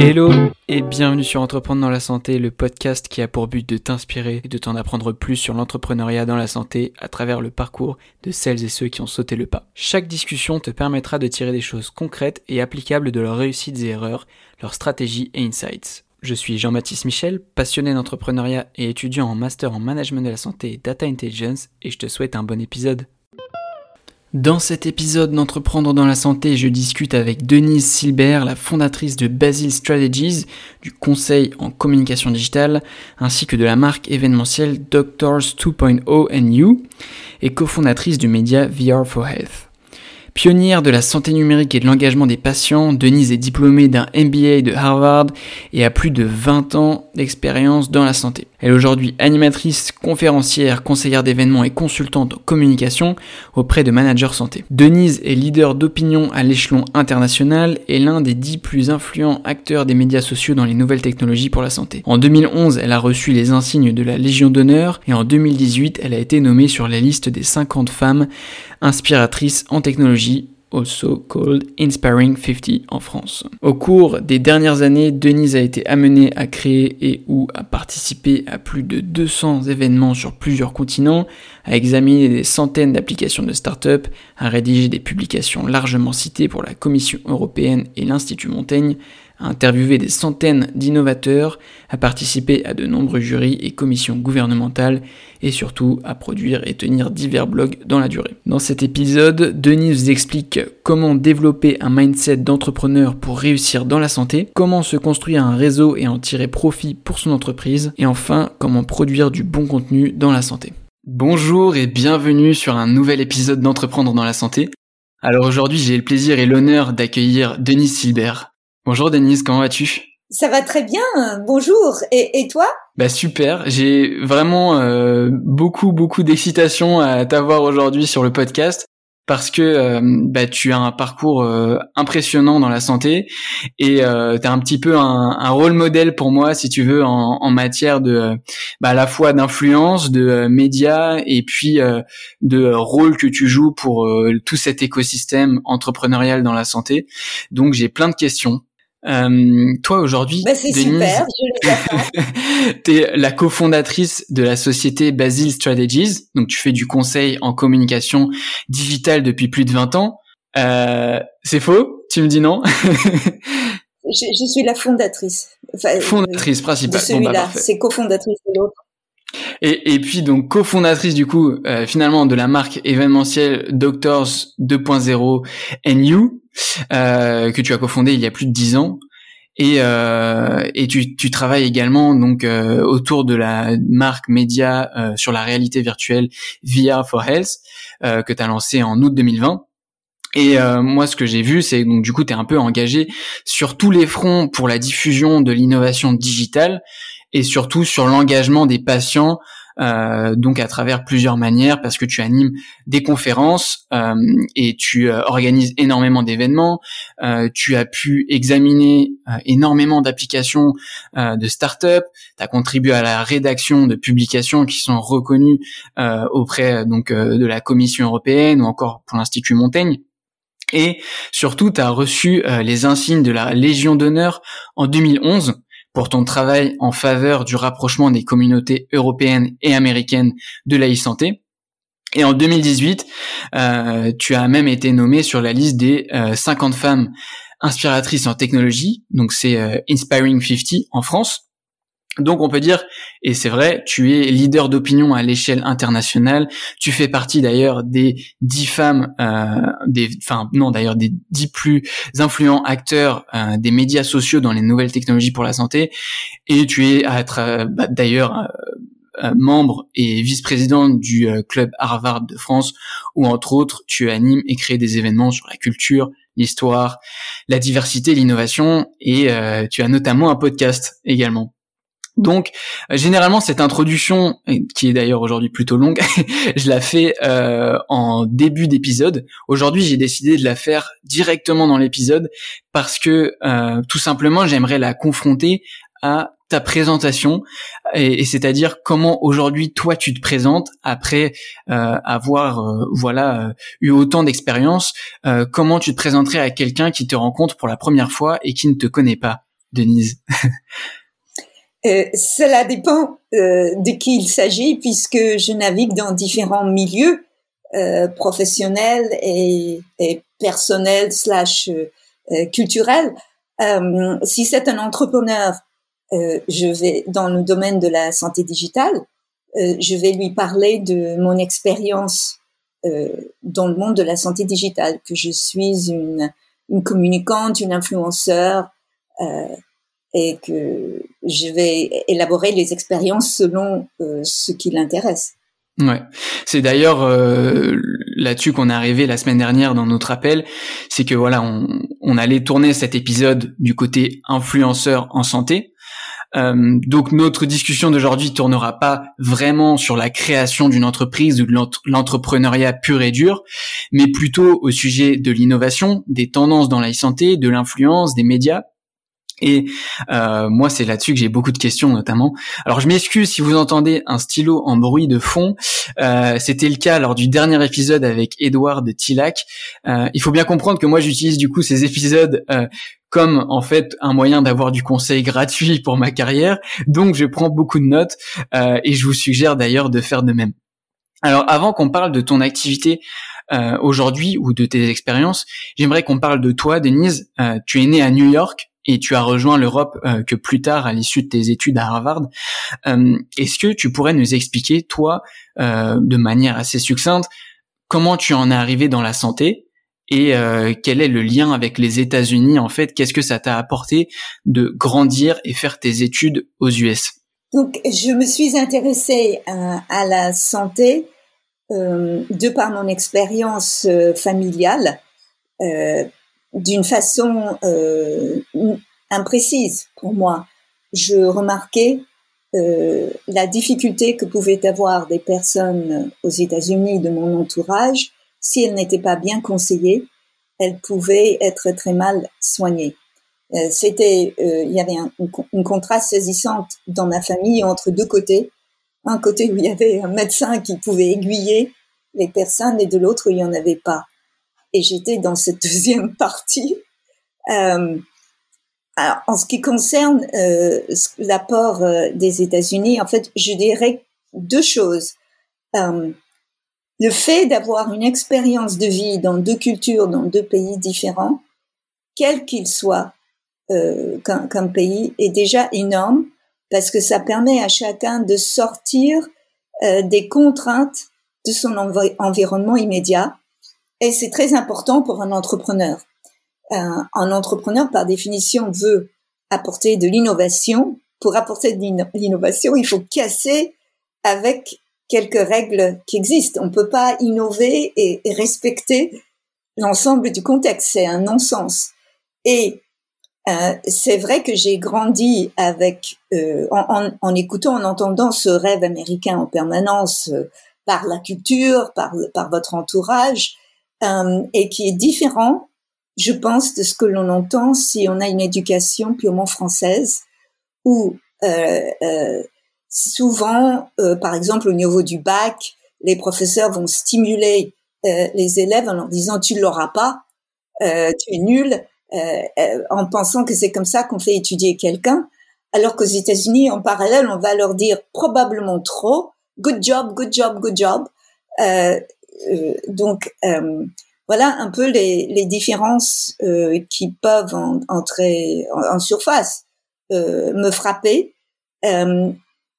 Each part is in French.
Hello et bienvenue sur Entreprendre dans la santé, le podcast qui a pour but de t'inspirer et de t'en apprendre plus sur l'entrepreneuriat dans la santé à travers le parcours de celles et ceux qui ont sauté le pas. Chaque discussion te permettra de tirer des choses concrètes et applicables de leurs réussites et erreurs, leurs stratégies et insights. Je suis Jean-Baptiste Michel, passionné d'entrepreneuriat et étudiant en master en management de la santé et data intelligence et je te souhaite un bon épisode. Dans cet épisode d'Entreprendre dans la santé, je discute avec Denise Silbert, la fondatrice de Basil Strategies, du conseil en communication digitale, ainsi que de la marque événementielle Doctors 2.0 and You, et cofondatrice du média VR for Health. Pionnière de la santé numérique et de l'engagement des patients, Denise est diplômée d'un MBA de Harvard et a plus de 20 ans d'expérience dans la santé. Elle est aujourd'hui animatrice, conférencière, conseillère d'événements et consultante en communication auprès de managers santé. Denise est leader d'opinion à l'échelon international et l'un des dix plus influents acteurs des médias sociaux dans les nouvelles technologies pour la santé. En 2011, elle a reçu les insignes de la Légion d'honneur et en 2018, elle a été nommée sur la liste des 50 femmes inspiratrices en technologie also called Inspiring 50 en France. Au cours des dernières années, Denise a été amenée à créer et ou à participer à plus de 200 événements sur plusieurs continents, à examiner des centaines d'applications de start-up, à rédiger des publications largement citées pour la Commission européenne et l'Institut Montaigne, à interviewer des centaines d'innovateurs, à participer à de nombreux jurys et commissions gouvernementales et surtout à produire et tenir divers blogs dans la durée. Dans cet épisode, Denis vous explique comment développer un mindset d'entrepreneur pour réussir dans la santé, comment se construire un réseau et en tirer profit pour son entreprise, et enfin comment produire du bon contenu dans la santé. Bonjour et bienvenue sur un nouvel épisode d'Entreprendre dans la santé. Alors aujourd'hui j'ai le plaisir et l'honneur d'accueillir Denise Silbert. Bonjour Denise, comment vas-tu? Ça va très bien, bonjour. Et, et toi? Bah super, j'ai vraiment euh, beaucoup beaucoup d'excitation à t'avoir aujourd'hui sur le podcast parce que euh, bah, tu as un parcours euh, impressionnant dans la santé et euh, tu as un petit peu un, un, rôle modèle pour moi si tu veux en, en matière de bah, à la fois d'influence, de médias et puis de rôle que tu joues pour tout cet écosystème entrepreneurial dans la santé. Donc j'ai plein de questions euh, toi aujourd'hui, bah c'est super, tu es la cofondatrice de la société Basil Strategies, donc tu fais du conseil en communication digitale depuis plus de 20 ans. Euh, c'est faux? Tu me dis non? Je, je, suis la fondatrice. Enfin, fondatrice principale. De celui-là, bon, bah, c'est cofondatrice de l'autre. Et, et, puis donc cofondatrice du coup euh, finalement de la marque événementielle Doctors 2.0 NU euh, que tu as cofondé il y a plus de dix ans. Et, euh, et tu, tu, travailles également donc euh, autour de la marque média euh, sur la réalité virtuelle VR for Health euh, que tu as lancé en août 2020. Et moi, ce que j'ai vu, c'est donc du coup, tu es un peu engagé sur tous les fronts pour la diffusion de l'innovation digitale et surtout sur l'engagement des patients euh, donc à travers plusieurs manières parce que tu animes des conférences euh, et tu euh, organises énormément d'événements. Euh, tu as pu examiner euh, énormément d'applications de start-up. Tu as contribué à la rédaction de publications qui sont reconnues auprès donc de la Commission européenne ou encore pour l'Institut Montaigne. Et surtout, tu as reçu les insignes de la Légion d'honneur en 2011 pour ton travail en faveur du rapprochement des communautés européennes et américaines de la e-santé. Et en 2018, euh, tu as même été nommé sur la liste des 50 euh, femmes inspiratrices en technologie, donc c'est euh, Inspiring 50 en France. Donc on peut dire, et c'est vrai, tu es leader d'opinion à l'échelle internationale. Tu fais partie d'ailleurs des dix femmes, euh, des, enfin non d'ailleurs des dix plus influents acteurs euh, des médias sociaux dans les nouvelles technologies pour la santé. Et tu es bah, d'ailleurs euh, euh, membre et vice-président du euh, club Harvard de France, où entre autres tu animes et crées des événements sur la culture, l'histoire, la diversité, l'innovation, et tu as notamment un podcast également. Donc, euh, généralement, cette introduction, qui est d'ailleurs aujourd'hui plutôt longue, je la fais euh, en début d'épisode. Aujourd'hui, j'ai décidé de la faire directement dans l'épisode parce que, euh, tout simplement, j'aimerais la confronter à ta présentation et, c'est-à-dire comment aujourd'hui toi tu te présentes après avoir voilà eu autant d'expérience comment tu te présenterais à quelqu'un qui te rencontre pour la première fois et qui ne te connaît pas Denise? euh, Cela dépend euh, de qui il s'agit, puisque je navigue dans différents milieux euh, professionnels et, et personnels slash euh, culturels. si c'est un entrepreneur, je vais dans le domaine de la santé digitale, je vais lui parler de mon expérience dans le monde de la santé digitale, que je suis une, une communicante, une influenceur, euh, et que je vais élaborer les expériences selon euh, ce qui l'intéresse. Ouais, c'est d'ailleurs euh, là-dessus qu'on est arrivé la semaine dernière dans notre appel, c'est que voilà, on, on, allait tourner cet épisode du côté influenceur en santé. Euh, donc notre discussion d'aujourd'hui tournera pas vraiment sur la création d'une entreprise ou de l'entrepreneuriat pur et dur, mais plutôt au sujet de l'innovation, des tendances dans la santé, de l'influence, des médias et euh, moi, c'est là-dessus que j'ai beaucoup de questions, notamment. Alors, je m'excuse si vous entendez un stylo en bruit de fond. Euh, C'était le cas lors du dernier épisode avec Edouard de Tilac. Euh, il faut bien comprendre que moi, j'utilise du coup ces épisodes euh, comme en fait un moyen d'avoir du conseil gratuit pour ma carrière. Donc, je prends beaucoup de notes euh, et je vous suggère d'ailleurs de faire de même. Alors, avant qu'on parle de ton activité euh, aujourd'hui ou de tes expériences, j'aimerais qu'on parle de toi, Denise. tu es née à New York et tu as rejoint l'Europe euh, que plus tard à l'issue de tes études à Harvard. Euh, est-ce que tu pourrais nous expliquer, toi, euh, de manière assez succincte, comment tu en es arrivé dans la santé et quel est le lien avec les États-Unis en fait? Qu'est-ce que ça t'a apporté de grandir et faire tes études aux US Donc, je me suis intéressée à, la santé de par mon expérience familiale d'une façon euh, imprécise pour moi. Je remarquais euh, la difficulté que pouvaient avoir des personnes aux États-Unis de mon entourage si elles n'étaient pas bien conseillées, elles pouvaient être très mal soignées. Euh, c'était, euh, il y avait un, une contraste saisissante dans ma famille entre deux côtés. Un côté où il y avait un médecin qui pouvait aiguiller les personnes et de l'autre il n'y en avait pas et j'étais dans cette deuxième partie. Euh, alors, en ce qui concerne euh, l'apport euh, des États-Unis, en fait, je dirais deux choses. Le fait d'avoir une expérience de vie dans deux cultures, dans deux pays différents, quel qu'il soit comme, pays, est déjà énorme parce que ça permet à chacun de sortir des contraintes de son environnement immédiat et c'est très important pour un entrepreneur. Un, un, entrepreneur, par définition, veut apporter de l'innovation. Pour apporter de l'innovation, il faut casser avec quelques règles qui existent. On peut pas innover et, respecter l'ensemble du contexte. C'est un non-sens. Et euh, c'est vrai que j'ai grandi avec, euh, en, écoutant, en entendant ce rêve américain en permanence euh, par la culture, par votre entourage, euh, et qui est différent, je pense, de ce que l'on entend si on a une éducation purement française, où euh, euh, souvent, euh, par exemple au niveau du bac, les professeurs vont stimuler les élèves en leur disant tu l'auras pas, tu es nul, en pensant que c'est comme ça qu'on fait étudier quelqu'un, alors qu'aux États-Unis, en parallèle, on va leur dire probablement trop, good job, good job, good job. Euh, donc euh, voilà un peu les, différences euh, qui peuvent entrer en, surface, me frapper.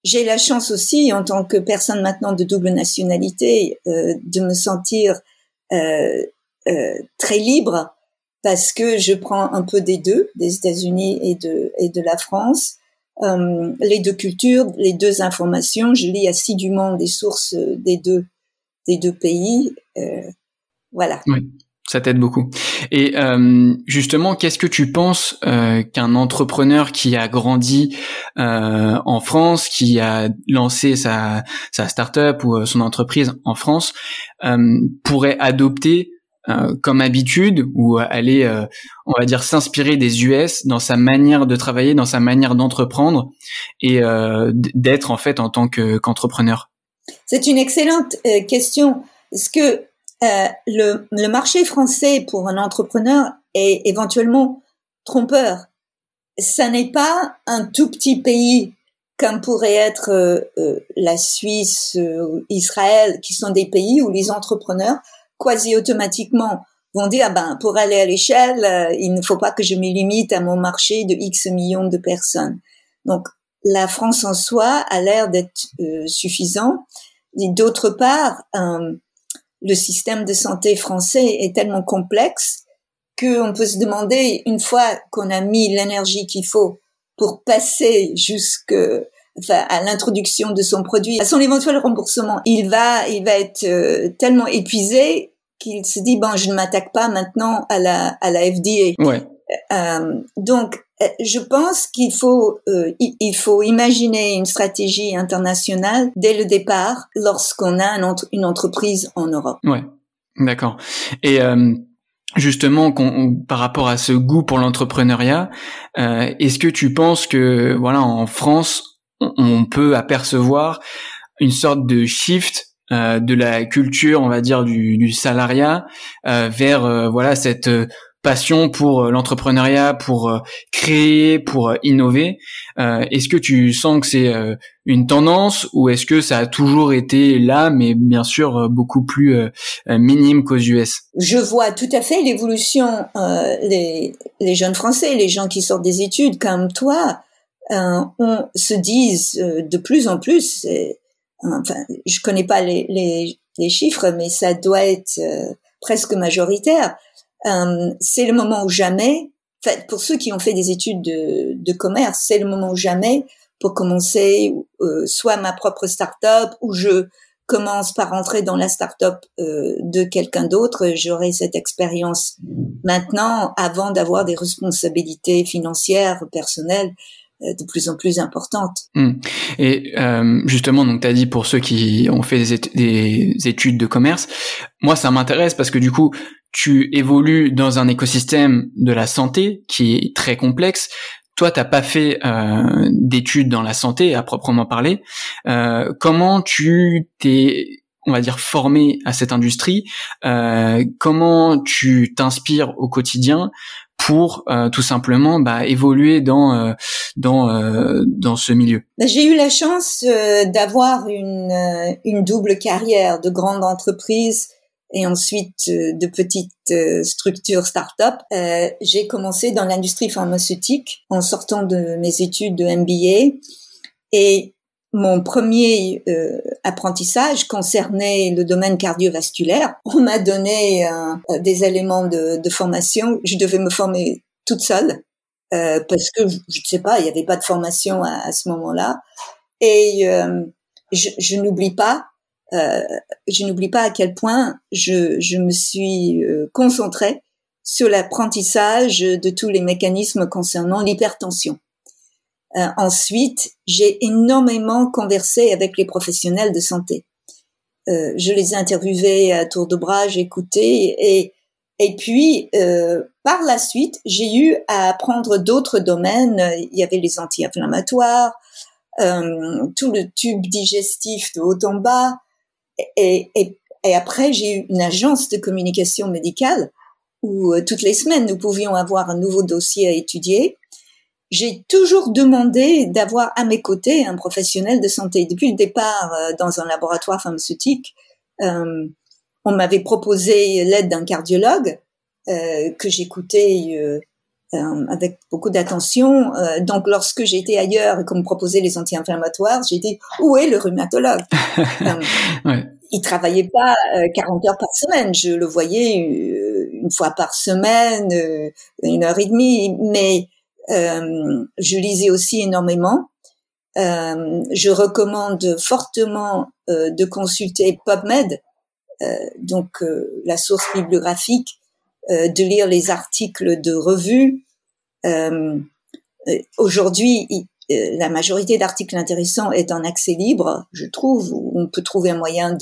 j'ai la chance aussi, en tant que personne maintenant de double nationalité, de me sentir très libre parce que je prends un peu des deux, des États-Unis et de, et de la France. Euh, les deux cultures, les deux informations. Je lis assidûment des sources des deux des deux pays. Euh, voilà. Oui, ça t'aide beaucoup. Et euh, justement, qu'est-ce que tu penses euh, qu'un entrepreneur qui a grandi en France, qui a lancé sa, sa start-up ou son entreprise en France, pourrait adopter comme habitude ou aller, on va dire, s'inspirer des US dans sa manière de travailler, dans sa manière d'entreprendre et d'être en fait en tant qu'entrepreneur? C'est une excellente euh, question. Est-ce que euh, le, le, marché français pour un entrepreneur est éventuellement trompeur? Ça n'est pas un tout petit pays comme pourrait être euh, euh, la Suisse, euh, Israël, qui sont des pays où les entrepreneurs quasi automatiquement vont dire ah ben pour aller à l'échelle, euh, il ne faut pas que je me limite à mon marché de X millions de personnes. Donc la France en soi a l'air d'être suffisant. Et d'autre part, le système de santé français est tellement complexe qu'on peut se demander, une fois qu'on a mis l'énergie qu'il faut pour passer jusque enfin, à l'introduction de son produit, à son éventuel remboursement, il va, il va être euh, tellement épuisé qu'il se dit bon, je ne m'attaque pas maintenant à la à la FDA. Ouais. Euh, donc, euh, je pense qu'il faut euh, il faut imaginer une stratégie internationale dès le départ lorsqu'on a une entreprise en Europe. Ouais, d'accord. Et euh, justement par rapport à ce goût pour l'entrepreneuriat, euh, est-ce que tu penses que voilà en France on, peut apercevoir une sorte de shift euh, de la culture, on va dire du, du salariat euh, vers voilà cette passion pour euh, l'entrepreneuriat, pour euh, créer, pour euh, innover. est-ce que tu sens que c'est une tendance ou est-ce que ça a toujours été là, mais bien sûr beaucoup plus minime qu'aux US Je vois tout à fait l'évolution. les, les jeunes Français, les gens qui sortent des études comme toi, on se disent de plus en plus. Enfin, je connais pas les, les, les chiffres, mais ça doit être presque majoritaire euh, c'est le moment ou jamais. fait, pour ceux qui ont fait des études de, commerce, c'est le moment ou jamais pour commencer euh, soit ma propre start-up ou je commence par entrer dans la start-up euh, de quelqu'un d'autre. J'aurai cette expérience maintenant avant d'avoir des responsabilités financières, personnelles de plus en plus importantes. Hmm. Et euh, justement, donc tu as dit pour ceux qui ont fait des, des études de commerce, moi ça m'intéresse parce que du coup, tu évolues dans un écosystème de la santé qui est très complexe. Toi, t'as pas fait euh, d'études dans la santé à proprement parler. Euh, comment tu t'es, on va dire, formé à cette industrie? Euh, Comment tu t'inspires au quotidien? Pour euh, tout simplement bah, évoluer dans euh, dans euh, dans ce milieu bah, J'ai eu la chance d'avoir une une double carrière de grande entreprise et ensuite euh, de petites euh, structures start-up. Euh, j'ai commencé dans l'industrie pharmaceutique en sortant de mes études de MBA et mon premier apprentissage concernait le domaine cardiovasculaire. On m'a donné des éléments de, de, formation. Je devais me former toute seule parce que je ne sais pas, il n'y avait pas de formation à, à ce moment-là. Et je, je n'oublie pas euh, je n'oublie pas à quel point je, je me suis euh, concentrée sur l'apprentissage de tous les mécanismes concernant l'hypertension. Euh, ensuite, j'ai énormément conversé avec les professionnels de santé. Euh, je les ai interviewés à tour de bras, j'ai écouté et et puis euh, par la suite, j'ai eu à apprendre d'autres domaines. Il y avait les anti-inflammatoires, euh, tout le tube digestif de haut en bas, et, et, et après, j'ai eu une agence de communication médicale où euh, toutes les semaines, nous pouvions avoir un nouveau dossier à étudier. J'ai toujours demandé d'avoir à mes côtés un professionnel de santé. Depuis le départ euh, dans un laboratoire pharmaceutique, euh, on m'avait proposé l'aide d'un cardiologue euh, que j'écoutais avec beaucoup d'attention. donc, lorsque j'étais ailleurs et qu'on me proposait les anti-inflammatoires, j'ai dit où est le rhumatologue? Ouais il travaillait pas 40 euh, heures par semaine. Je le voyais une fois par semaine, une heure et demie, mais je lisais aussi énormément. je recommande fortement de consulter PubMed, donc la source bibliographique, de lire les articles de revues. Aujourd'hui, euh, la majorité d'articles intéressants est en accès libre, je trouve, où on peut trouver un moyen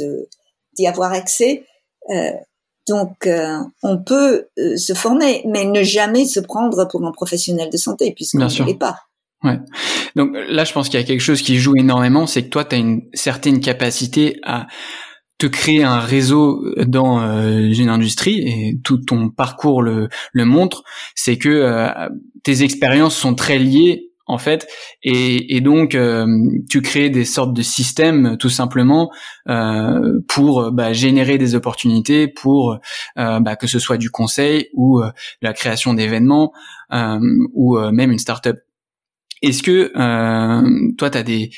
d'y avoir accès. Euh, donc, euh, on peut se former, mais ne jamais se prendre pour un professionnel de santé, puisqu'on ne l'est pas. Ouais. Donc là, je pense qu'il y a quelque chose qui joue énormément, c'est que toi, tu as une certaine capacité à te créer un réseau dans une industrie et tout ton parcours le, le montre, c'est que tes expériences sont très liées en fait. Et, et donc euh, tu crées des sortes de systèmes tout simplement euh, pour bah, générer des opportunités pour euh, bah, que ce soit du conseil ou euh, la création d'événements euh, ou même une startup. Est-ce que toi as des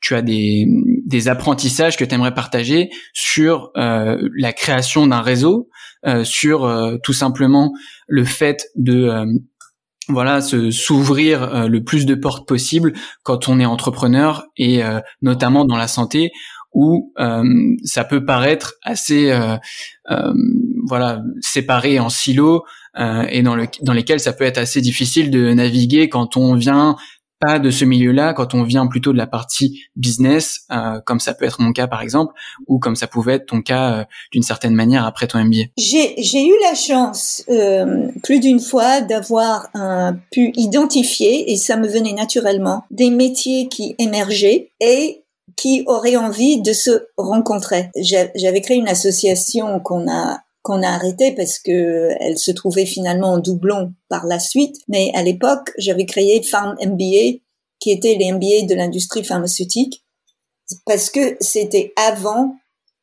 tu as des, des apprentissages que tu aimerais partager sur la création d'un réseau, sur tout simplement le fait de voilà, se s'ouvrir euh, le plus de portes possible quand on est entrepreneur et euh, notamment dans la santé où euh, ça peut paraître assez voilà séparé en silos et dans le dans lesquels ça peut être assez difficile de naviguer quand on vient pas de ce milieu-là, quand on vient plutôt de la partie business, euh, comme ça peut être mon cas par exemple, ou comme ça pouvait être ton cas euh, d'une certaine manière après ton MBA J'ai eu la chance euh, plus d'une fois d'avoir pu identifier, et ça me venait naturellement, des métiers qui émergeaient et qui auraient envie de se rencontrer. J'avais créé une association qu'on a qu'on a arrêté parce que elle se trouvait finalement en doublon par la suite. Mais à l'époque, j'avais créé Farm MBA, qui était les MBA de l'industrie pharmaceutique, parce que c'était avant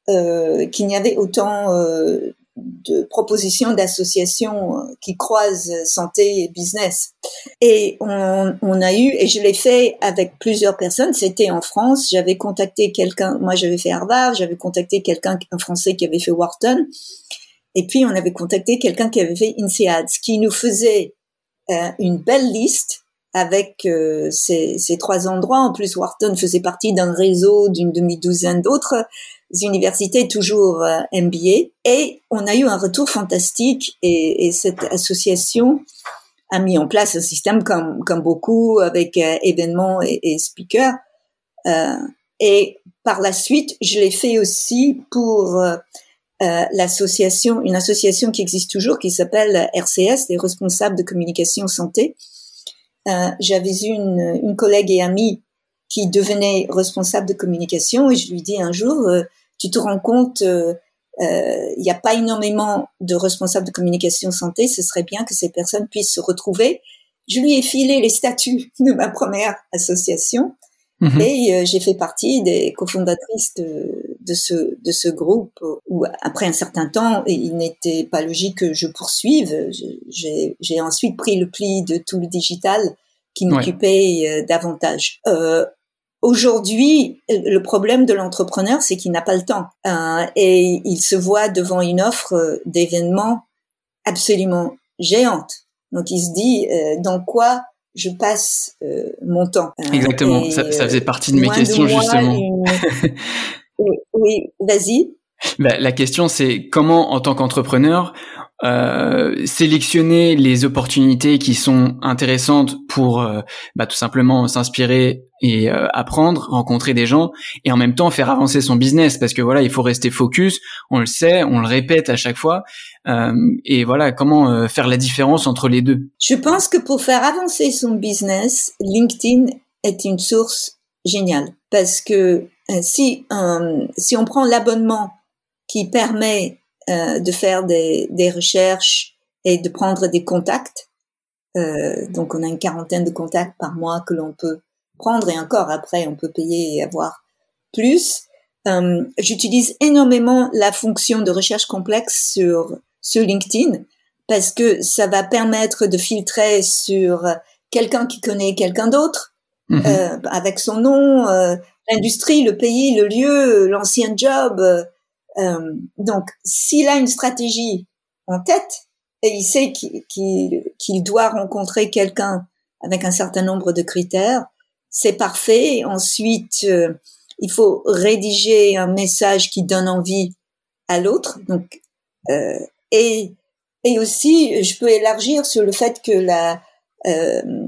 euh, qu'il n'y avait autant euh, de propositions d'associations euh, qui croisent santé et business. Et on, on a eu, et je l'ai fait avec plusieurs personnes, c'était en France, j'avais contacté quelqu'un, moi j'avais fait Harvard, j'avais contacté quelqu'un, un Français qui avait fait Wharton, et puis, on avait contacté quelqu'un qui avait fait INSEAD, qui nous faisait euh, une belle liste avec euh, ces, trois endroits. En plus, Wharton faisait partie d'un réseau d'une demi-douzaine d'autres universités, toujours euh, MBA. Et on a eu un retour fantastique et, et, cette association a mis en place un système comme, beaucoup avec événements et speakers. et par la suite, je l'ai fait aussi pour euh, l'association, une association qui existe toujours, qui s'appelle RCS, les responsables de communication santé. Euh, J'avais une, une collègue et amie qui devenait responsable de communication et je lui dis un jour, euh, tu te rends compte, euh, il n'y a pas énormément de responsables de communication santé, ce serait bien que ces personnes puissent se retrouver. Je lui ai filé les statuts de ma première association Mhm. Et euh, j'ai fait partie des cofondatrices de, de, ce, de ce groupe où, après un certain temps, il n'était pas logique que je poursuive. J'ai ensuite pris le pli de tout le digital qui m'occupait euh, davantage. Euh, Aujourd'hui, le problème de l'entrepreneur, c'est qu'il n'a pas le temps euh, et il se voit devant une offre d'événements absolument géante. Donc il se dit, dans quoi je passe euh, mon temps. Hein. Exactement, ça, ça, faisait partie de mes questions justement. oui, vas-y. Bah, la question c'est comment en tant qu'entrepreneur euh, sélectionner les opportunités qui sont intéressantes pour euh, bah, tout simplement s'inspirer et euh, apprendre, rencontrer des gens et en même temps faire avancer son business parce que voilà il faut rester focus, on le sait, on le répète à chaque fois et voilà comment faire la différence entre les deux. Je pense que pour faire avancer son business, LinkedIn est une source géniale parce que si si on prend l'abonnement qui permet euh, de faire des, des, recherches et de prendre des contacts. Euh, donc on a une quarantaine de contacts par mois que l'on peut prendre et encore après on peut payer et avoir plus. Euh, J'utilise énormément la fonction de recherche complexe sur sur LinkedIn parce que ça va permettre de filtrer sur quelqu'un qui connaît quelqu'un d'autre mhm. euh, avec son nom, euh, l'industrie, le pays, le lieu, l'ancien job, euh, donc, s'il a une stratégie en tête et il sait qu'il doit rencontrer quelqu'un avec un certain nombre de critères, c'est parfait. Ensuite, euh, il faut rédiger un message qui donne envie à l'autre. Donc, euh, et et aussi, je peux élargir sur le fait que la euh,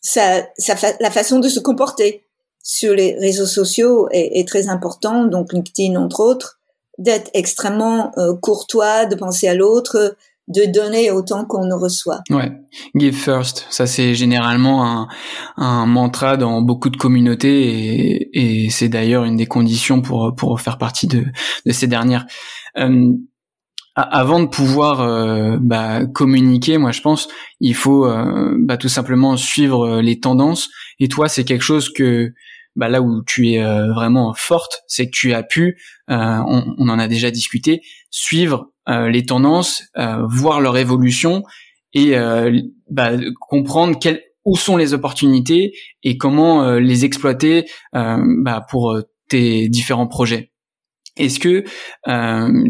ça, ça la façon de se comporter sur les réseaux sociaux est, est très important. Donc LinkedIn entre autres, d'être extrêmement euh, courtois, de penser à l'autre, de donner autant qu'on ne reçoit. Ouais, give first, ça c'est généralement un, un, mantra dans beaucoup de communautés et, et c'est d'ailleurs une des conditions pour pour faire partie de, de ces dernières. Euh, avant de pouvoir euh, bah, communiquer, moi je pense, il faut euh, bah, tout simplement suivre les tendances. Et toi, c'est quelque chose que bah, là où tu es vraiment forte, c'est que tu as pu, on, on, en a déjà discuté, suivre euh, les tendances, euh, voir leur évolution et euh, bah, comprendre quelles où sont les opportunités et comment les exploiter bah, pour tes différents projets. Est-ce que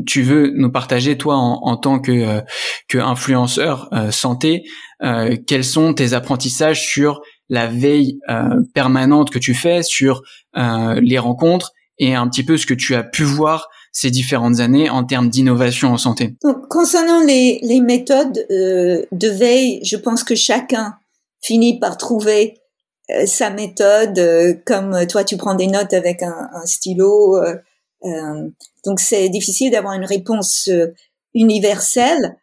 tu veux nous partager, toi, en, en tant que, que influenceur santé, quels sont tes apprentissages sur la veille permanente que tu fais, sur les rencontres et un petit peu ce que tu as pu voir ces différentes années en termes d'innovation en santé Donc, Concernant les, les méthodes euh, de veille, je pense que chacun finit par trouver euh, sa méthode, euh, comme toi tu prends des notes avec un, un stylo. donc c'est difficile d'avoir une réponse universelle.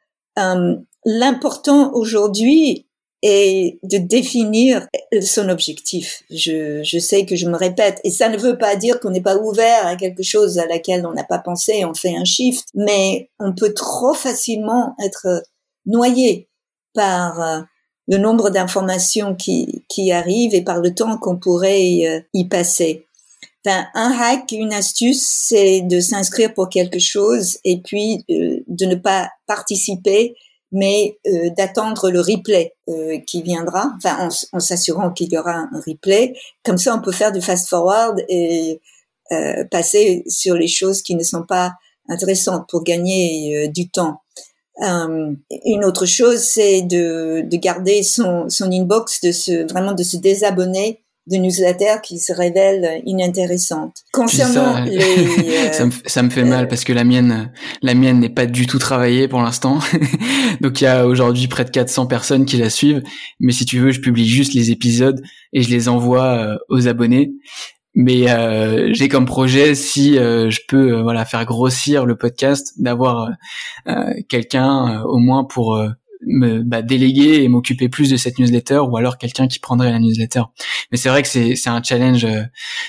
L'important aujourd'hui et de définir son objectif. Je, je, sais que je me répète, et ça ne veut pas dire qu'on n'est pas ouvert à quelque chose à laquelle on n'a pas pensé, on fait un shift, mais on peut trop facilement être noyé par euh, le nombre d'informations qui, qui arrivent et par le temps qu'on pourrait euh, y passer. Enfin, un hack, une astuce, c'est de s'inscrire pour quelque chose et puis euh, de ne pas participer mais euh, d'attendre le replay euh, qui viendra, enfin en, s'assurant qu'il y aura un replay. Comme ça, on peut faire du fast forward et euh, passer sur les choses qui ne sont pas intéressantes pour gagner du temps. une autre chose, c'est de, de garder son, son inbox, de se vraiment de se désabonner de newsletters qui se révèlent inintéressantes. Concernant les, euh, ça, me, ça, me, fait mal euh, parce que la mienne, la mienne n'est pas du tout travaillée pour l'instant. Donc il y a aujourd'hui près de 400 personnes qui la suivent. Mais si tu veux, je publie juste les épisodes et je les envoie euh, aux abonnés. Mais j'ai comme projet, si je peux, voilà, faire grossir le podcast, d'avoir quelqu'un au moins pour me bah, déléguer et m'occuper plus de cette newsletter ou alors quelqu'un qui prendrait la newsletter. Mais c'est vrai que c'est c'est un challenge euh,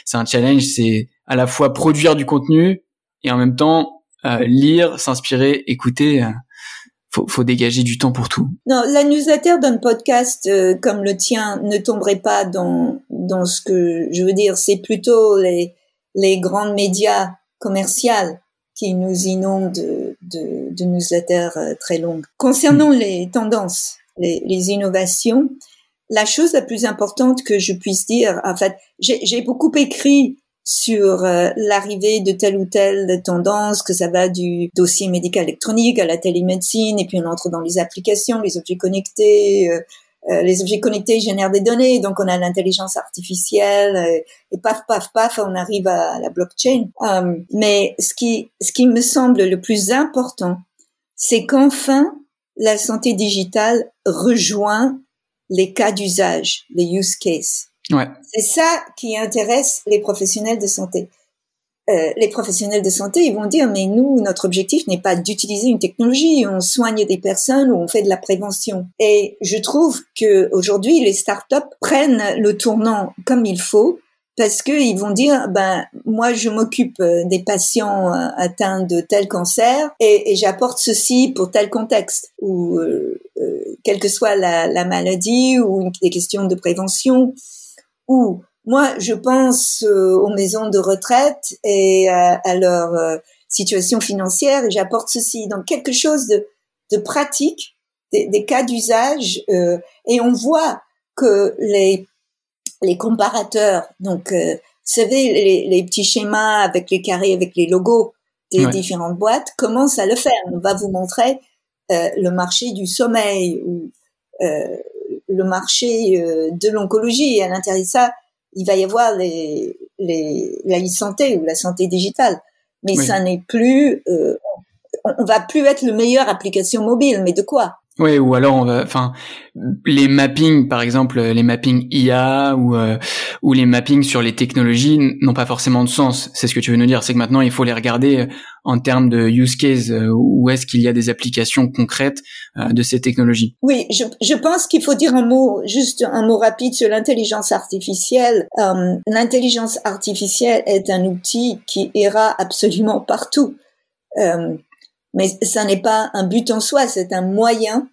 c'est un challenge c'est à la fois produire du contenu et en même temps euh, lire, s'inspirer, écouter euh, faut, faut dégager du temps pour tout. Non, la newsletter d'un podcast comme le tien ne tomberait pas dans dans ce que je veux dire, c'est plutôt les les grands médias commerciaux qui nous inondent de, de, newsletters euh, très longues. Concernant mm. les tendances, les, les, innovations, la chose la plus importante que je puisse dire, en fait, j'ai beaucoup écrit sur euh, l'arrivée de telle ou telle tendance, que ça va du dossier médical électronique à la télémédecine, et puis on entre dans les applications, les objets connectés, euh, les objets connectés génèrent des données, donc on a l'intelligence artificielle euh, et, paf paf paf, on arrive à la blockchain. Euh, mais ce qui ce qui me semble le plus important, c'est qu'enfin la santé digitale rejoint les cas d'usage, les use cases. Ouais. C'est ça qui intéresse les professionnels de santé. Euh, les professionnels de santé, ils vont dire, mais nous, notre objectif n'est pas d'utiliser une technologie, on soigne des personnes ou on fait de la prévention. Et je trouve que aujourd'hui, les startups prennent le tournant comme il faut parce qu'ils vont dire, ben moi, je m'occupe euh, des patients euh, atteints de tel cancer et, j'apporte ceci pour tel contexte ou quelle que soit la maladie ou des questions de prévention ou moi, je pense euh, aux maisons de retraite et à, leur euh, situation financière et j'apporte ceci. Donc quelque chose de, de pratique, des, des cas d'usage euh, et on voit que les les comparateurs, donc vous savez les, les, petits schémas avec les carrés, avec les logos des différentes boîtes, commencent à le faire. On va vous montrer le marché du sommeil ou le marché de l'oncologie et à l'intérieur de ça il va y avoir les, les, la e-santé ou la santé digitale. Mais ça n'est plus, euh, on va plus être le meilleur application mobile. Mais de quoi? Oui, ou alors on va, enfin, les mappings, par exemple, les mappings IA ou euh, ou les mappings sur les technologies n'ont pas forcément de sens. C'est ce que tu veux nous dire, c'est que maintenant il faut les regarder euh, en termes de use case. Euh, où est-ce qu'il y a des applications concrètes de ces technologies Oui, je, je pense qu'il faut dire un mot, juste un mot rapide sur l'intelligence artificielle. l'intelligence artificielle est un outil qui ira absolument partout. Mais ça n'est pas un but en soi, c'est un moyen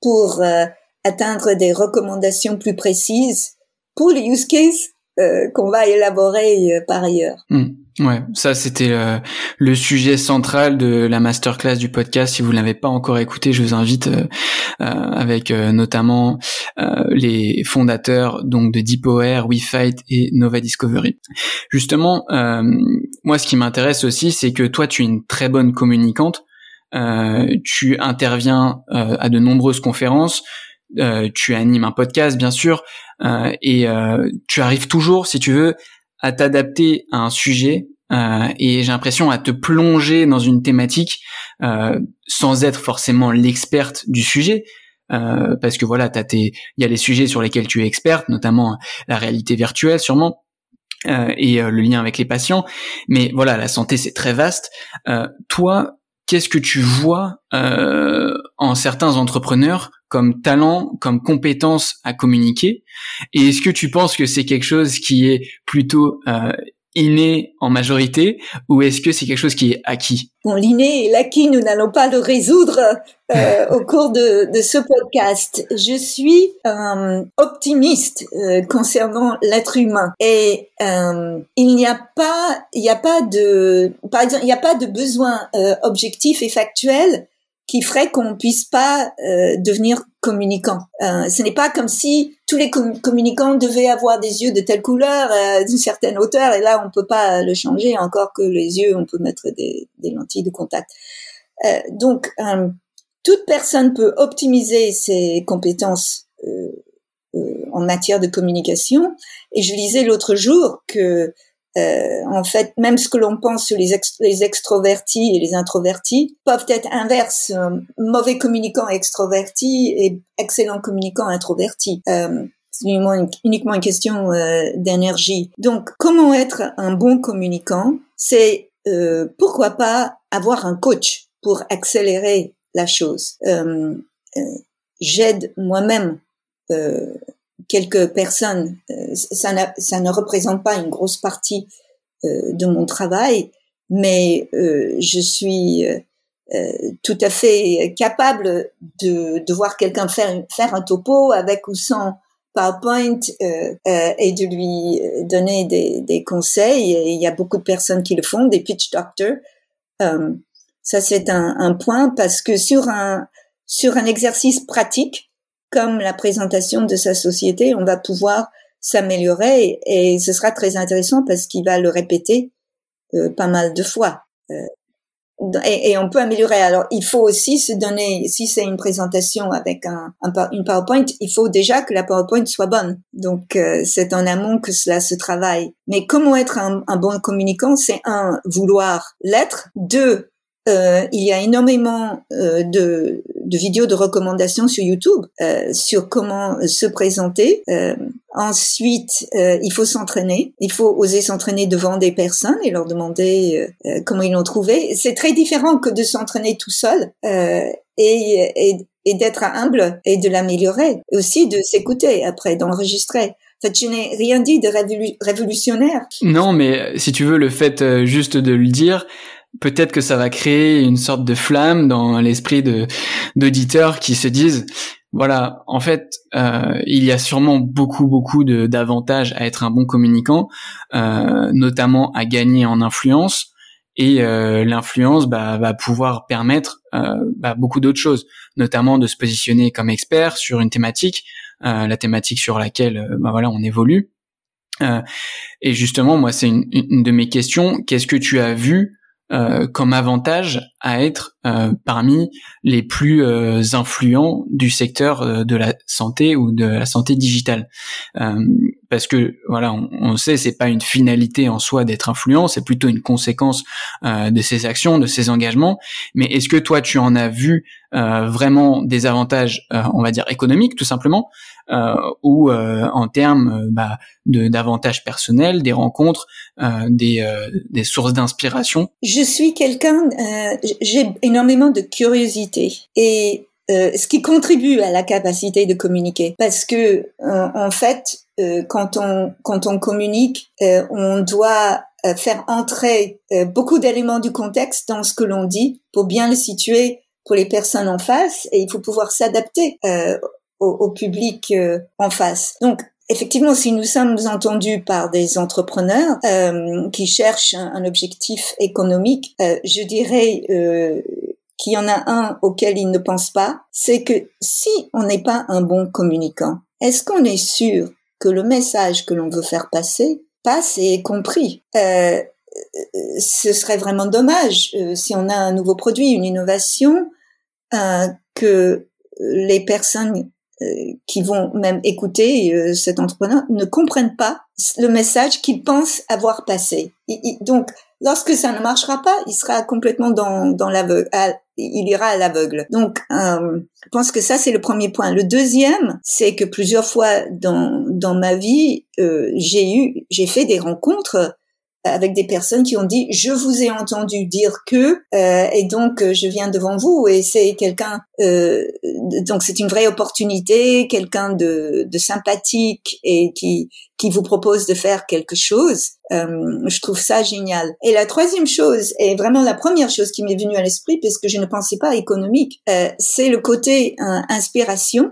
pour euh, atteindre des recommandations plus précises pour les use cases euh, qu'on va élaborer euh, par ailleurs. Hmm. Ouais, ça c'était le sujet central de la masterclass du podcast. Si vous l'avez pas encore écouté, je vous invite avec notamment les fondateurs donc de DeepOR, WeFight et Nova Discovery. Justement, moi ce qui m'intéresse aussi, c'est que toi tu es une très bonne communicante. Euh, tu interviens euh, à de nombreuses conférences, euh, tu animes un podcast bien sûr, et tu arrives toujours, si tu veux, à t'adapter à un sujet et j'ai l'impression à te plonger dans une thématique sans être forcément l'experte du sujet. parce que voilà, t'as tes, il y a les sujets sur lesquels tu es experte, notamment la réalité virtuelle, sûrement, et le lien avec les patients. Mais voilà, la santé c'est très vaste. toi, qu'est-ce que tu vois euh, en certains entrepreneurs comme talent, comme compétence à communiquer? Et est-ce que tu penses que c'est quelque chose qui est plutôt euh, inné en majorité ou est-ce que c'est quelque chose qui est acquis? Bon, l'inné et l'acquis, nous n'allons pas le résoudre euh, au cours de, de, ce podcast. Je suis euh, optimiste euh, concernant l'être humain et il n'y a pas, il n'y a pas de, par exemple, il n'y a pas de besoin objectif et factuel qui ferait qu'on puisse pas euh, devenir communicant. Euh, ce n'est pas comme si tous les communicants devaient avoir des yeux de telle couleur, euh, d'une certaine hauteur, et là on peut pas le changer. Encore que les yeux, on peut mettre des, des lentilles de contact. Euh, donc euh, toute personne peut optimiser ses compétences en matière de communication. Et je lisais l'autre jour que euh, en fait, même ce que l'on pense sur les, extrovertis et les introvertis peuvent être inverses. Euh, mauvais communicants extrovertis et excellents communicants introvertis. Euh, c'est uniquement une, question d'énergie. Donc, comment être un bon communicant? C'est pourquoi pas avoir un coach pour accélérer la chose. J'aide moi-même quelques personnes. Euh, ça, ça, ne représente pas une grosse partie euh, de mon travail, mais euh, je suis tout à fait capable de, de voir quelqu'un faire, faire un topo avec ou sans PowerPoint et de lui donner des, des, conseils. Et il y a beaucoup de personnes qui le font, des pitch doctors. ça, c'est un, un, point parce que sur un, sur un exercice pratique, comme la présentation de sa société, on va pouvoir s'améliorer et, ce sera très intéressant parce qu'il va le répéter euh, pas mal de fois. Euh, et, et, on peut améliorer. Alors, il faut aussi se donner, si c'est une présentation avec un, un, une PowerPoint, il faut déjà que la PowerPoint soit bonne. Donc, euh, c'est en amont que cela se travaille. Mais comment être un, un bon communicant? C'est un, vouloir l'être. Deux, euh, il y a énormément euh, de, vidéos de recommandations sur YouTube euh, sur comment se présenter. Ensuite, il faut s'entraîner. Il faut oser s'entraîner devant des personnes et leur demander comment ils l'ont trouvé. C'est très différent que de s'entraîner tout seul et d'être humble et de l'améliorer. Et aussi de s'écouter après, d'enregistrer. En fait, je n'ai rien dit de révolutionnaire. Non, mais si tu veux, le fait juste de le dire, peut-être que ça va créer une sorte de flamme dans l'esprit de d'auditeurs qui se disent voilà, en fait, euh, il y a sûrement beaucoup, beaucoup d'avantages à être un bon communicant, euh, notamment à gagner en influence. Et euh, l'influence bah, va pouvoir permettre bah, beaucoup d'autres choses, notamment de se positionner comme expert sur une thématique, la thématique sur laquelle bah, voilà on évolue. et justement, moi, c'est une, de mes questions. Qu'est-ce que tu as vu euh, comme avantage à être euh, parmi les plus euh, influents du secteur euh, de la santé ou de la santé digitale. parce que voilà, on, on sait c'est pas une finalité en soi d'être influent, c'est plutôt une conséquence de ses actions, de ses engagements. Mais est-ce que toi tu en as vu vraiment des avantages, on va dire économiques tout simplement, ou en termes bah, de d'avantages personnels, des rencontres, des, des sources d'inspiration. Je suis quelqu'un, j'ai énormément de curiosité et euh, ce qui contribue à la capacité de communiquer. Parce que euh, en fait euh, quand on quand on communique on doit faire entrer beaucoup d'éléments du contexte dans ce que l'on dit pour bien le situer pour les personnes en face et il faut pouvoir s'adapter au, au, public en face. Donc Effectivement, si nous sommes entendus par des entrepreneurs euh, qui cherchent un, objectif économique, euh, je dirais euh, qu'il y en a un auquel ils ne pensent pas, c'est que si on n'est pas un bon communicant, est-ce qu'on est sûr que le message que l'on veut faire passer passe et est compris? Euh, Ce serait vraiment dommage si on a un nouveau produit, une innovation, que les personnes euh, qui vont même écouter euh, cet entrepreneur ne comprennent pas le message qu'ils pensent avoir passé. donc, lorsque ça ne marchera pas, il sera complètement dans, dans l'aveugle. Il ira à l'aveugle. Donc, euh, je pense que ça c'est le premier point. Le deuxième, c'est que plusieurs fois dans dans ma vie, j'ai eu, j'ai fait des rencontres avec des personnes qui ont dit je vous ai entendu dire que euh, et donc euh, je viens devant vous et c'est quelqu'un euh, donc c'est une vraie opportunité quelqu'un de, de, sympathique et qui qui vous propose de faire quelque chose. Euh, je trouve ça génial. Et la troisième chose et vraiment la première chose qui m'est venue à l'esprit parce que je ne pensais pas économique euh, c'est le côté inspiration.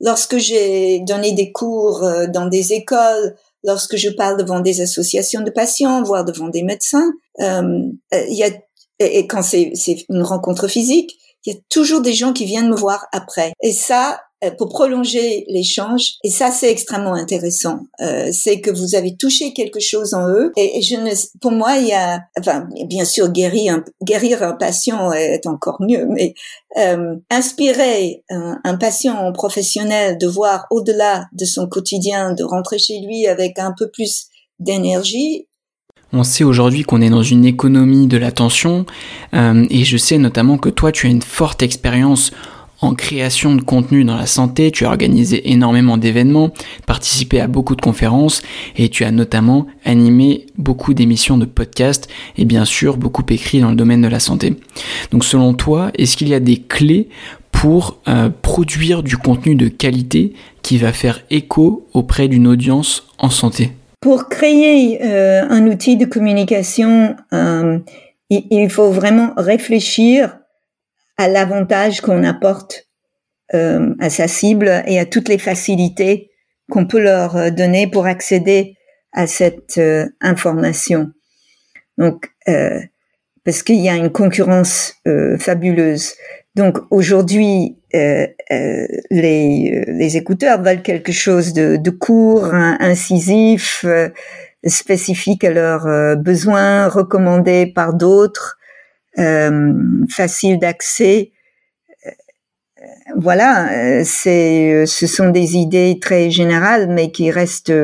Lorsque j'ai donné des cours dans des écoles lorsque je parle devant des associations de patients, voire devant des médecins, euh, euh, il y a et quand c'est une rencontre physique, il y a toujours des gens qui viennent me voir après. Et ça, pour prolonger l'échange. Et ça, c'est extrêmement intéressant. Euh, c'est que vous avez touché quelque chose en eux. Et, je ne, pour moi, il y a, enfin, bien sûr, guérir un, guérir un patient est encore mieux, mais euh, inspirer un, un, patient professionnel de voir au-delà de son quotidien, de rentrer chez lui avec un peu plus d'énergie, on sait aujourd'hui qu'on est dans une économie de l'attention euh, et je sais notamment que toi tu as une forte expérience en création de contenu dans la santé, tu as organisé énormément d'événements, participé à beaucoup de conférences et tu as notamment animé beaucoup d'émissions de podcasts et bien sûr beaucoup écrit dans le domaine de la santé. Donc selon toi, est-ce qu'il y a des clés pour euh, produire du contenu de qualité qui va faire écho auprès d'une audience en santé? Pour créer euh, un outil de communication, euh, il faut vraiment réfléchir à l'avantage qu'on apporte euh, à sa cible et à toutes les facilités qu'on peut leur euh, donner pour accéder à cette euh, information. Donc, parce qu'il y a une concurrence fabuleuse. Donc aujourd'hui, les, écouteurs veulent quelque chose de, de court, incisif, spécifique à leurs besoins, recommandé par d'autres, facile d'accès. Voilà, c'est, ce sont des idées très générales, mais qui restent,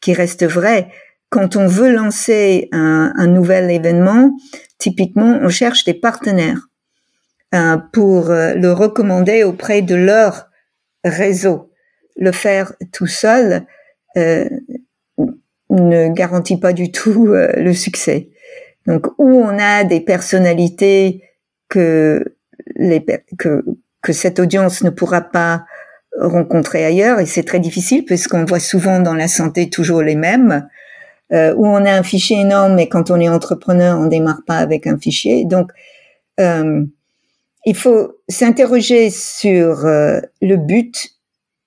qui restent vraies. Quand on veut lancer un, un nouvel événement, typiquement, on cherche des partenaires euh, pour euh, le recommander auprès de leur réseau. Le faire tout seul euh, ne garantit pas du tout le succès. Donc où on a des personnalités que les que que cette audience ne pourra pas rencontrer ailleurs et c'est très difficile puisqu'on voit souvent dans la santé toujours les mêmes euh, où on a un fichier énorme et quand on est entrepreneur on démarre pas avec un fichier. Donc euh, il faut s'interroger sur euh, le but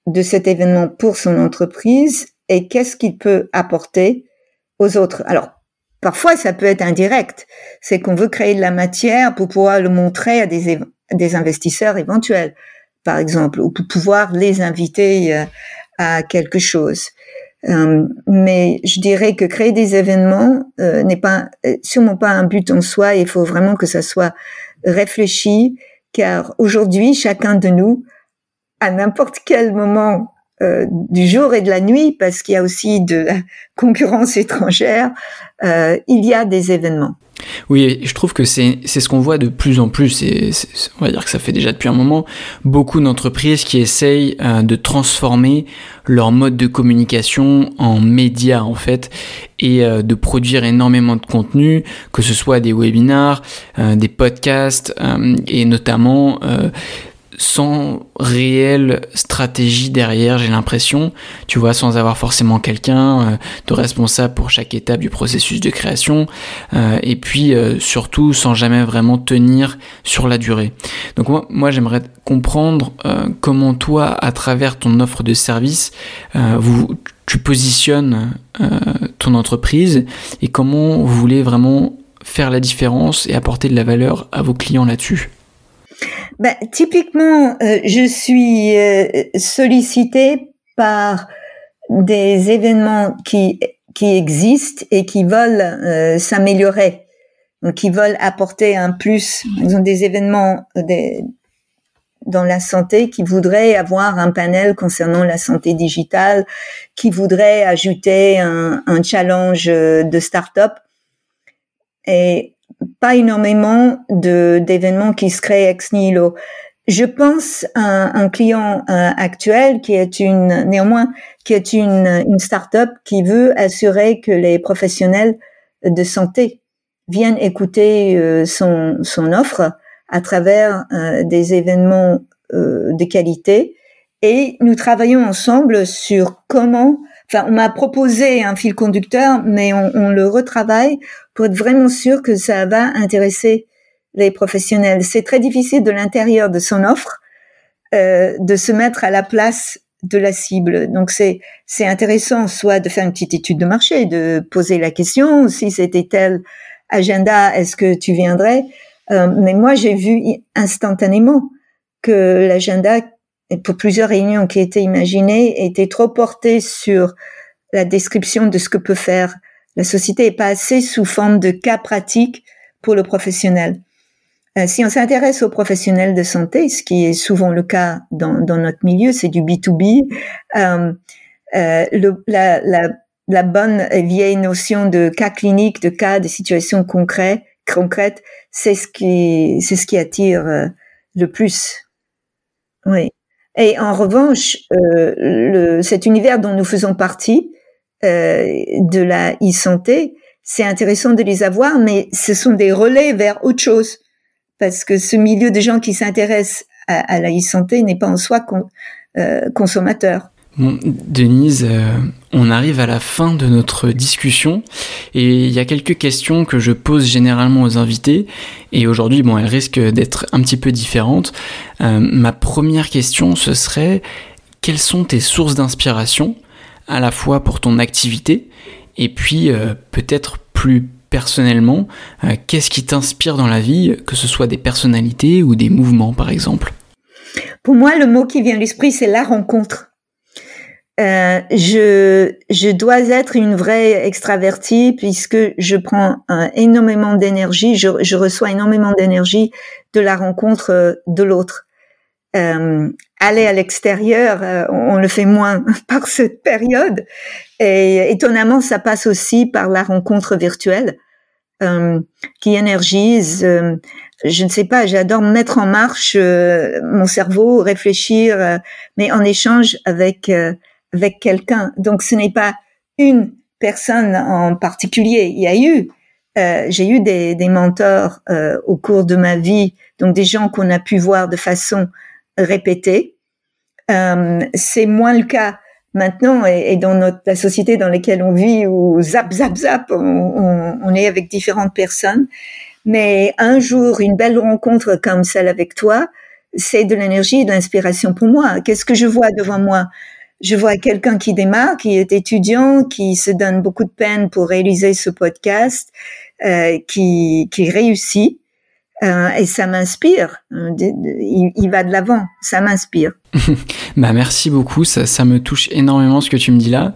de cet événement pour son entreprise et qu'est-ce qu'il peut apporter aux autres. Alors Parfois, ça peut être indirect. C'est qu'on veut créer de la matière pour pouvoir le montrer à des, investisseurs éventuels, par exemple, ou pour pouvoir les inviter euh, à quelque chose. Euh, mais je dirais que créer des événements euh, n'est pas sûrement pas un but en soi. Il faut vraiment que ça soit réfléchi, car aujourd'hui, chacun de nous, à n'importe quel moment euh, du jour et de la nuit, parce qu'il y a aussi de la concurrence étrangère, euh, il y a des événements. Oui, je trouve que c'est ce qu'on voit de plus en plus, et on va dire que ça fait déjà depuis un moment, beaucoup d'entreprises qui essayent euh, de transformer leur mode de communication en médias en fait, et euh, de produire énormément de contenu, que ce soit des webinars, des podcasts, et notamment sans réelle stratégie derrière, j'ai l'impression, tu vois, sans avoir forcément quelqu'un euh, de responsable pour chaque étape du processus de création, euh, et puis euh, surtout sans jamais vraiment tenir sur la durée. Donc moi, j'aimerais comprendre comment toi, à travers ton offre de service, tu positionnes ton entreprise et comment vous voulez vraiment faire la différence et apporter de la valeur à vos clients là-dessus. Ben, typiquement, euh, je suis euh, sollicitée par des événements qui qui existent et qui veulent euh, s'améliorer, qui veulent apporter un plus. Ils ont des événements des, dans la santé qui voudraient avoir un panel concernant la santé digitale, qui voudraient ajouter un, un challenge de start-up. Et pas énormément d'événements qui se créent ex nihilo. Je pense à un client euh, actuel qui est une néanmoins qui est une une start-up qui veut assurer que les professionnels de santé viennent écouter euh, son son offre à travers euh, des événements de qualité et nous travaillons ensemble sur comment Enfin, on m'a proposé un fil conducteur, mais on, on, le retravaille pour être vraiment sûr que ça va intéresser les professionnels. C'est très difficile de l'intérieur de son offre euh, de se mettre à la place de la cible. Donc c'est c'est intéressant soit de faire une petite étude de marché, de poser la question si c'était tel agenda, est-ce que tu viendrais? Euh, Mais moi j'ai vu instantanément que l'agenda et pour plusieurs réunions qui étaient imaginées, était trop porté sur la description de ce que peut faire la société et pas assez sous forme de cas pratiques pour le professionnel. Euh, si on s'intéresse aux professionnels de santé, ce qui est souvent le cas dans, notre milieu, c'est du B2B, euh, euh, le, la, la, la, bonne vieille notion de cas clinique, de cas, de situations concrètes, concrètes, c'est ce qui, c'est ce qui attire euh, le plus. Oui. Et en revanche, euh, le, cet univers dont nous faisons partie, euh, de la e-santé, c'est intéressant de les avoir, mais ce sont des relais vers autre chose. Parce que ce milieu de gens qui s'intéressent à, à, la e-santé n'est pas en soi con, euh, consommateur. Bon, Denise, euh, on arrive à la fin de notre discussion et il y a quelques questions que je pose généralement aux invités et aujourd'hui, elles risquent d'être un petit peu différentes. Euh, ma première question, ce serait quelles sont tes sources d'inspiration à la fois pour ton activité et puis euh, peut-être plus personnellement, euh, qu'est-ce qui t'inspire dans la vie, que ce soit des personnalités ou des mouvements par exemple? Pour moi, le mot qui vient à l'esprit, c'est la rencontre. Euh, je, je dois être une vraie extravertie puisque je prends euh, énormément d'énergie, je, je, reçois énormément d'énergie de la rencontre euh, de l'autre. Aller à l'extérieur, euh, on le fait moins par cette période. Et étonnamment, ça passe aussi par la rencontre virtuelle qui énergise. je ne sais pas, j'adore mettre en marche mon cerveau, réfléchir, mais en échange avec avec quelqu'un. Donc ce n'est pas une personne en particulier. Il y a eu, euh, j'ai eu des, mentors euh, au cours de ma vie, donc des gens qu'on a pu voir de façon répétée. Euh, c'est moins le cas maintenant et, dans notre la société dans laquelle on vit où zap zap zap on, on, on, est avec différentes personnes. Mais un jour, une belle rencontre comme celle avec toi, c'est de l'énergie et de l'inspiration pour moi. Qu'est-ce que je vois devant moi? Je vois quelqu'un qui démarre, qui est étudiant, qui se donne beaucoup de peine pour réaliser ce podcast, euh, qui, qui réussit. Euh, et ça m'inspire. Euh, il, va de l'avant, ça m'inspire. bah merci beaucoup, ça, ça, me touche énormément ce que tu me dis là.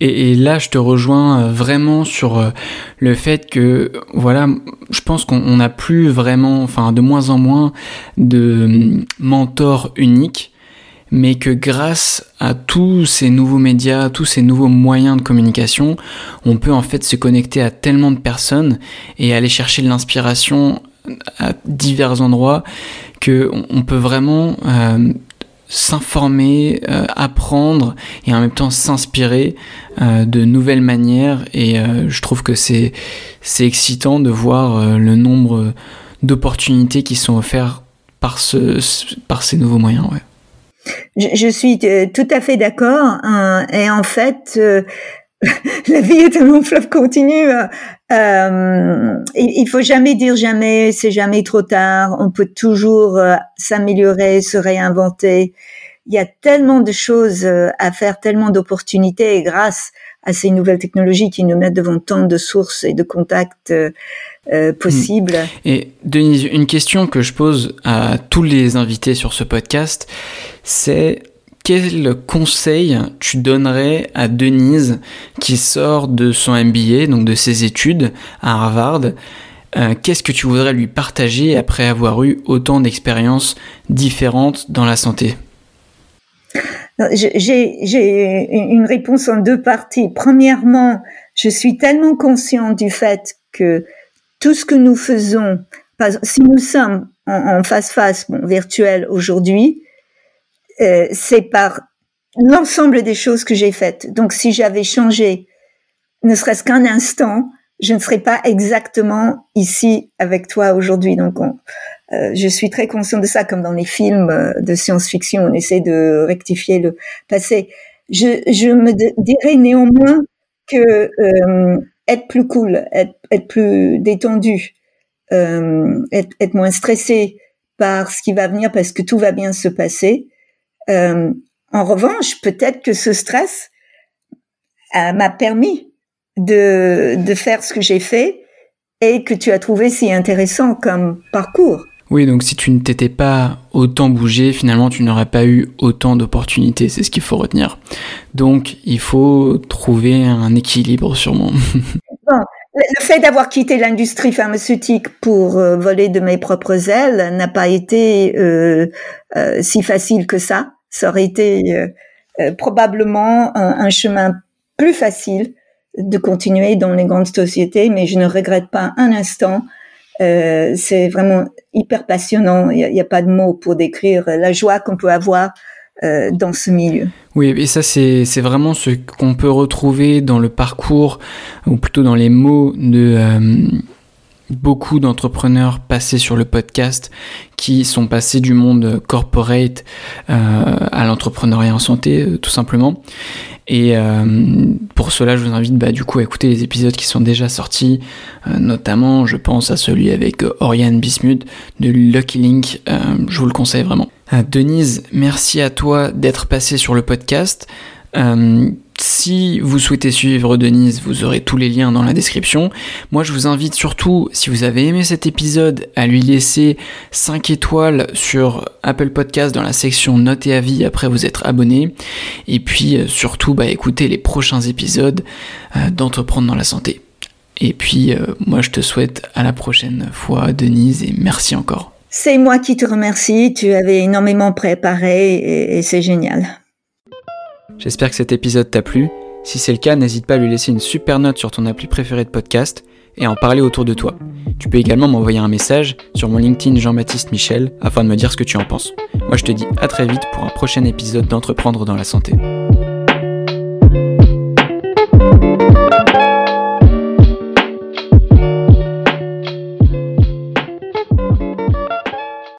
Et, et là, je te rejoins euh, vraiment sur le fait que, voilà, je pense qu'on n'a plus vraiment, enfin de moins en moins de mentors uniques mais que grâce à tous ces nouveaux médias, tous ces nouveaux moyens de communication, on peut en fait se connecter à tellement de personnes et aller chercher de l'inspiration à divers endroits que on, peut vraiment euh, s'informer, euh, apprendre et en même temps s'inspirer euh, de nouvelles manières et je trouve que c'est c'est excitant de voir le nombre d'opportunités qui sont offertes par ce par ces nouveaux moyens ouais. Je, je suis tout à fait d'accord hein, et en fait la vie est un long fleuve continu. Euh, il, il faut jamais dire jamais, c'est jamais trop tard. On peut toujours euh, s'améliorer, se réinventer. Il y a tellement de choses euh, à faire, tellement d'opportunités grâce à ces nouvelles technologies qui nous mettent devant tant de sources et de contacts euh, possibles. Et Denise, une question que je pose à tous les invités sur ce podcast, c'est quel conseil tu donnerais à Denise qui sort de son MBA, donc de ses études à Harvard? Euh, Qu'est-ce que tu voudrais lui partager après avoir eu autant d'expériences différentes dans la santé? J'ai une réponse en deux parties. Premièrement, je suis tellement conscient du fait que tout ce que nous faisons, si nous sommes en face-face, bon, virtuel aujourd'hui, euh, c'est par l'ensemble des choses que j'ai faites. Donc si j'avais changé, ne serait-ce qu'un instant, je ne serais pas exactement ici avec toi aujourd'hui. Donc euh, je suis très consciente de ça, comme dans les films euh, de science-fiction, on essaie de rectifier le passé. Je, je me dirais néanmoins que être plus cool, être, plus détendu, être, être moins stressé par ce qui va venir parce que tout va bien se passer, euh, en revanche, peut-être que ce stress euh, m'a permis de faire ce que j'ai fait et que tu as trouvé si intéressant comme parcours. Oui, donc si tu ne t'étais pas autant bougé, finalement, tu n'aurais pas eu autant d'opportunités. C'est ce qu'il faut retenir. Donc, il faut trouver un équilibre, sûrement. Bon, le fait d'avoir quitté l'industrie pharmaceutique pour euh, voler de mes propres ailes n'a pas été euh, euh, si facile que ça ça aurait été euh, probablement un, chemin plus facile de continuer dans les grandes sociétés, mais je ne regrette pas un instant. Euh, c'est vraiment hyper passionnant. Il n'y a, pas de mots pour décrire la joie qu'on peut avoir dans ce milieu. Oui, et ça c'est vraiment ce qu'on peut retrouver dans le parcours, ou plutôt dans les mots de beaucoup d'entrepreneurs passés sur le podcast qui sont passés du monde corporate euh, à l'entrepreneuriat en santé, euh, tout simplement. Et euh, pour cela, je vous invite bah, à écouter les épisodes qui sont déjà sortis, notamment je pense à celui avec Oriane Bismuth de Lucky Link, je vous le conseille vraiment. Denise, merci à toi d'être passée sur le podcast. Si vous souhaitez suivre Denise, vous aurez tous les liens dans la description. Moi, je vous invite surtout, si vous avez aimé cet épisode, à lui laisser 5 étoiles sur Apple Podcast dans la section notes et avis après vous être abonné. Et puis, euh, surtout, bah, écoutez les prochains épisodes euh, d'Entreprendre dans la santé. Et puis, euh, moi, je te souhaite à la prochaine fois, Denise, et merci encore. C'est moi qui te remercie. Tu avais énormément préparé et c'est génial. J'espère que cet épisode t'a plu. Si c'est le cas, n'hésite pas à lui laisser une super note sur ton appli préféré de podcast et à en parler autour de toi. Tu peux également m'envoyer un message sur mon LinkedIn Jean-Baptiste Michel afin de me dire ce que tu en penses. Moi je te dis à très vite pour un prochain épisode d'Entreprendre dans la santé.